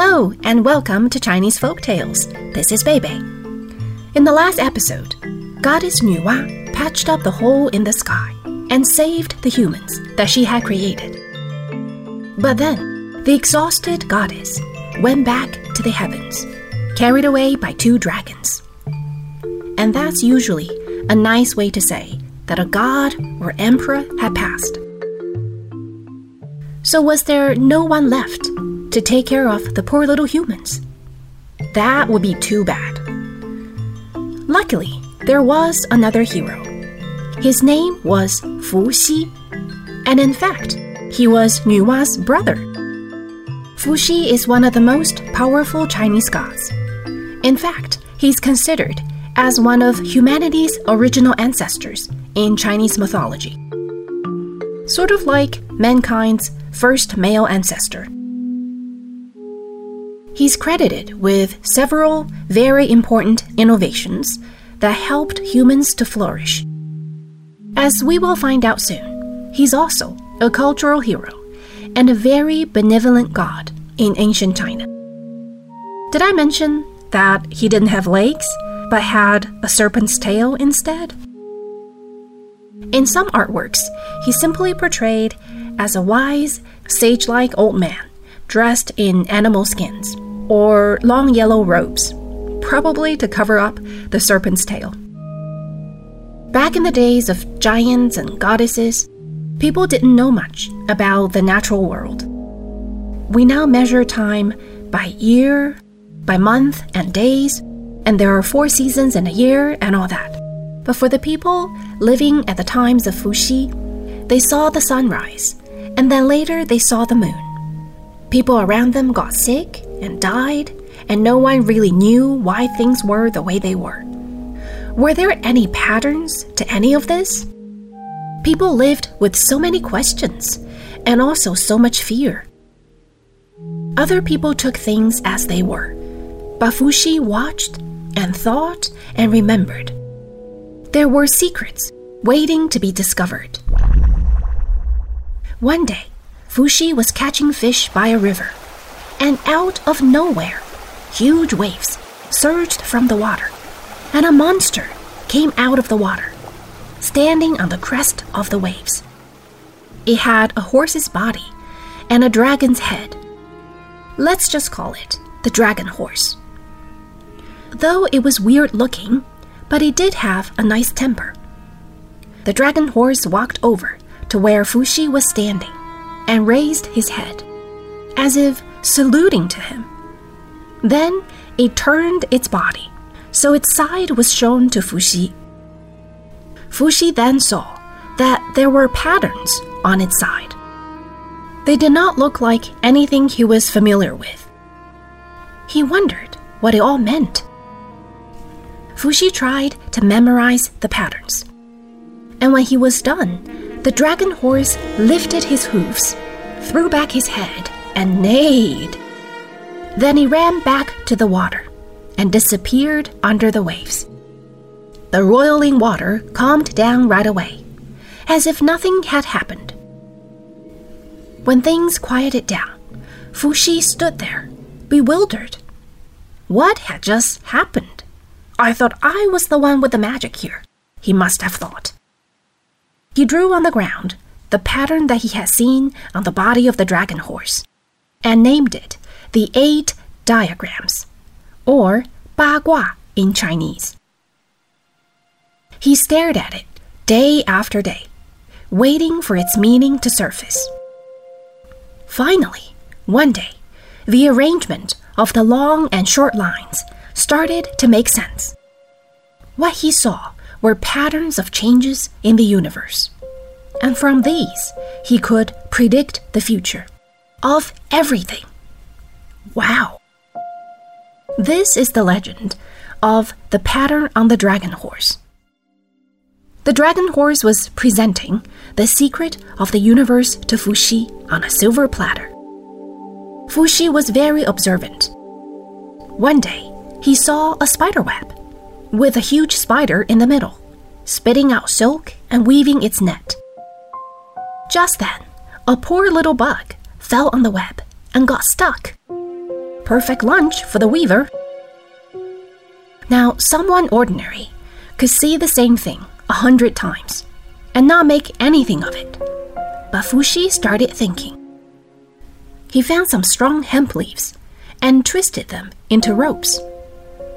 Hello, and welcome to Chinese Folk Tales. This is Bebe. In the last episode, Goddess Nuwa patched up the hole in the sky and saved the humans that she had created. But then, the exhausted goddess went back to the heavens, carried away by two dragons. And that's usually a nice way to say that a god or emperor had passed. So, was there no one left to take care of the poor little humans? That would be too bad. Luckily, there was another hero. His name was Fu Xi, and in fact, he was Nuwa's brother. Fu Xi is one of the most powerful Chinese gods. In fact, he's considered as one of humanity's original ancestors in Chinese mythology. Sort of like mankind's first male ancestor. He's credited with several very important innovations that helped humans to flourish. As we will find out soon, he's also a cultural hero and a very benevolent god in ancient China. Did I mention that he didn't have legs, but had a serpent's tail instead? In some artworks, he's simply portrayed as a wise, sage like old man dressed in animal skins or long yellow robes, probably to cover up the serpent's tail. Back in the days of giants and goddesses, people didn't know much about the natural world. We now measure time by year, by month, and days, and there are four seasons in a year and all that. But for the people living at the times of Fuxi, they saw the sunrise, and then later they saw the moon. People around them got sick and died, and no one really knew why things were the way they were. Were there any patterns to any of this? People lived with so many questions and also so much fear. Other people took things as they were, Fuxi watched and thought and remembered. There were secrets waiting to be discovered. One day, Fuxi was catching fish by a river, and out of nowhere, huge waves surged from the water, and a monster came out of the water, standing on the crest of the waves. It had a horse's body and a dragon's head. Let's just call it the dragon horse. Though it was weird looking, but it did have a nice temper. The dragon horse walked over to where Fuxi was standing and raised his head, as if saluting to him. Then it turned its body, so its side was shown to Fuxi. Fuxi then saw that there were patterns on its side. They did not look like anything he was familiar with. He wondered what it all meant. Fuxi tried to memorize the patterns. And when he was done, the dragon horse lifted his hoofs, threw back his head, and neighed. Then he ran back to the water and disappeared under the waves. The roiling water calmed down right away, as if nothing had happened. When things quieted down, Fuxi stood there, bewildered. What had just happened? I thought I was the one with the magic here, he must have thought. He drew on the ground the pattern that he had seen on the body of the dragon horse and named it the Eight Diagrams, or Ba Gua in Chinese. He stared at it day after day, waiting for its meaning to surface. Finally, one day, the arrangement of the long and short lines started to make sense. What he saw were patterns of changes in the universe. And from these, he could predict the future of everything. Wow! This is the legend of the pattern on the dragon horse. The dragon horse was presenting the secret of the universe to Fuxi on a silver platter. Fuxi was very observant. One day, he saw a spider web with a huge spider in the middle, spitting out silk and weaving its net. Just then, a poor little bug fell on the web and got stuck. perfect lunch for the weaver. Now, someone ordinary could see the same thing a hundred times and not make anything of it. But Fuxi started thinking. He found some strong hemp leaves and twisted them into ropes.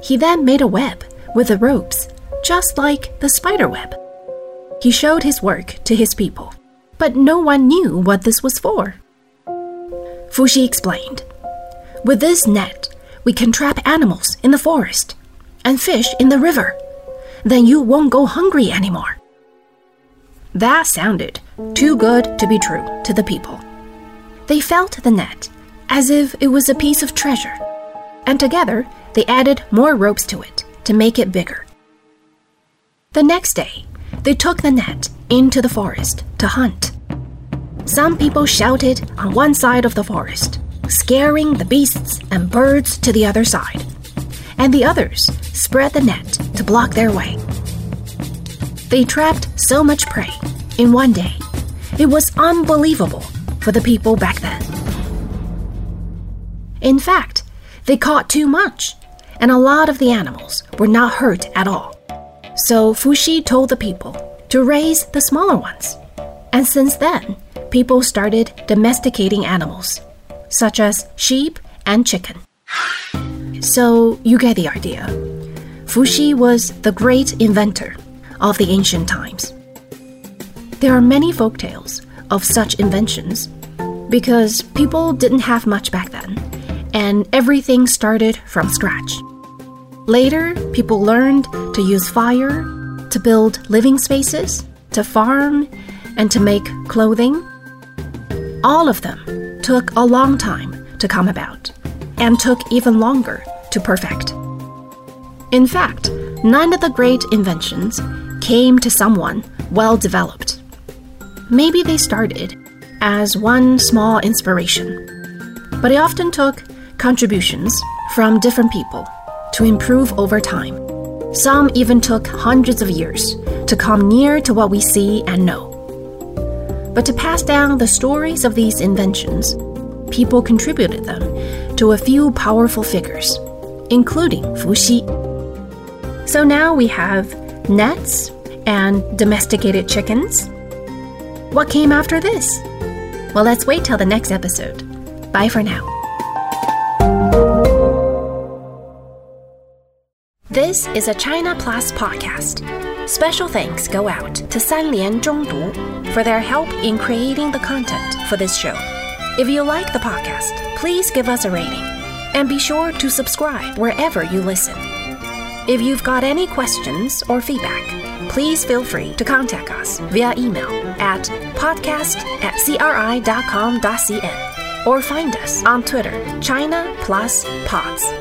He then made a web with the ropes, just like the spider web. He showed his work to his people, but no one knew what this was for. Fuxi explained With this net, we can trap animals in the forest and fish in the river. Then you won't go hungry anymore. That sounded too good to be true to the people. They felt the net as if it was a piece of treasure, and together they added more ropes to it to make it bigger. The next day, they took the net into the forest to hunt. Some people shouted on one side of the forest, scaring the beasts and birds to the other side, and the others spread the net to block their way. They trapped so much prey in one day. It was unbelievable for the people back then. In fact, they caught too much, and a lot of the animals were not hurt at all. So Fuxi told the people to raise the smaller ones. And since then, people started domesticating animals, such as sheep and chicken. So you get the idea. Fuxi was the great inventor of the ancient times. There are many folk tales of such inventions because people didn't have much back then, and everything started from scratch. Later, people learned to use fire, to build living spaces, to farm, and to make clothing. All of them took a long time to come about, and took even longer to perfect. In fact, none of the great inventions came to someone well developed. Maybe they started as one small inspiration, but it often took contributions from different people to improve over time. Some even took hundreds of years to come near to what we see and know. But to pass down the stories of these inventions, people contributed them to a few powerful figures, including Fuxi. So now we have nets, and domesticated chickens. What came after this? Well, let's wait till the next episode. Bye for now. This is a China Plus podcast. Special thanks go out to Sanlian Zhongdu for their help in creating the content for this show. If you like the podcast, please give us a rating and be sure to subscribe wherever you listen. If you've got any questions or feedback, please feel free to contact us via email at podcast at cri.com.cn or find us on Twitter, China Plus Pods.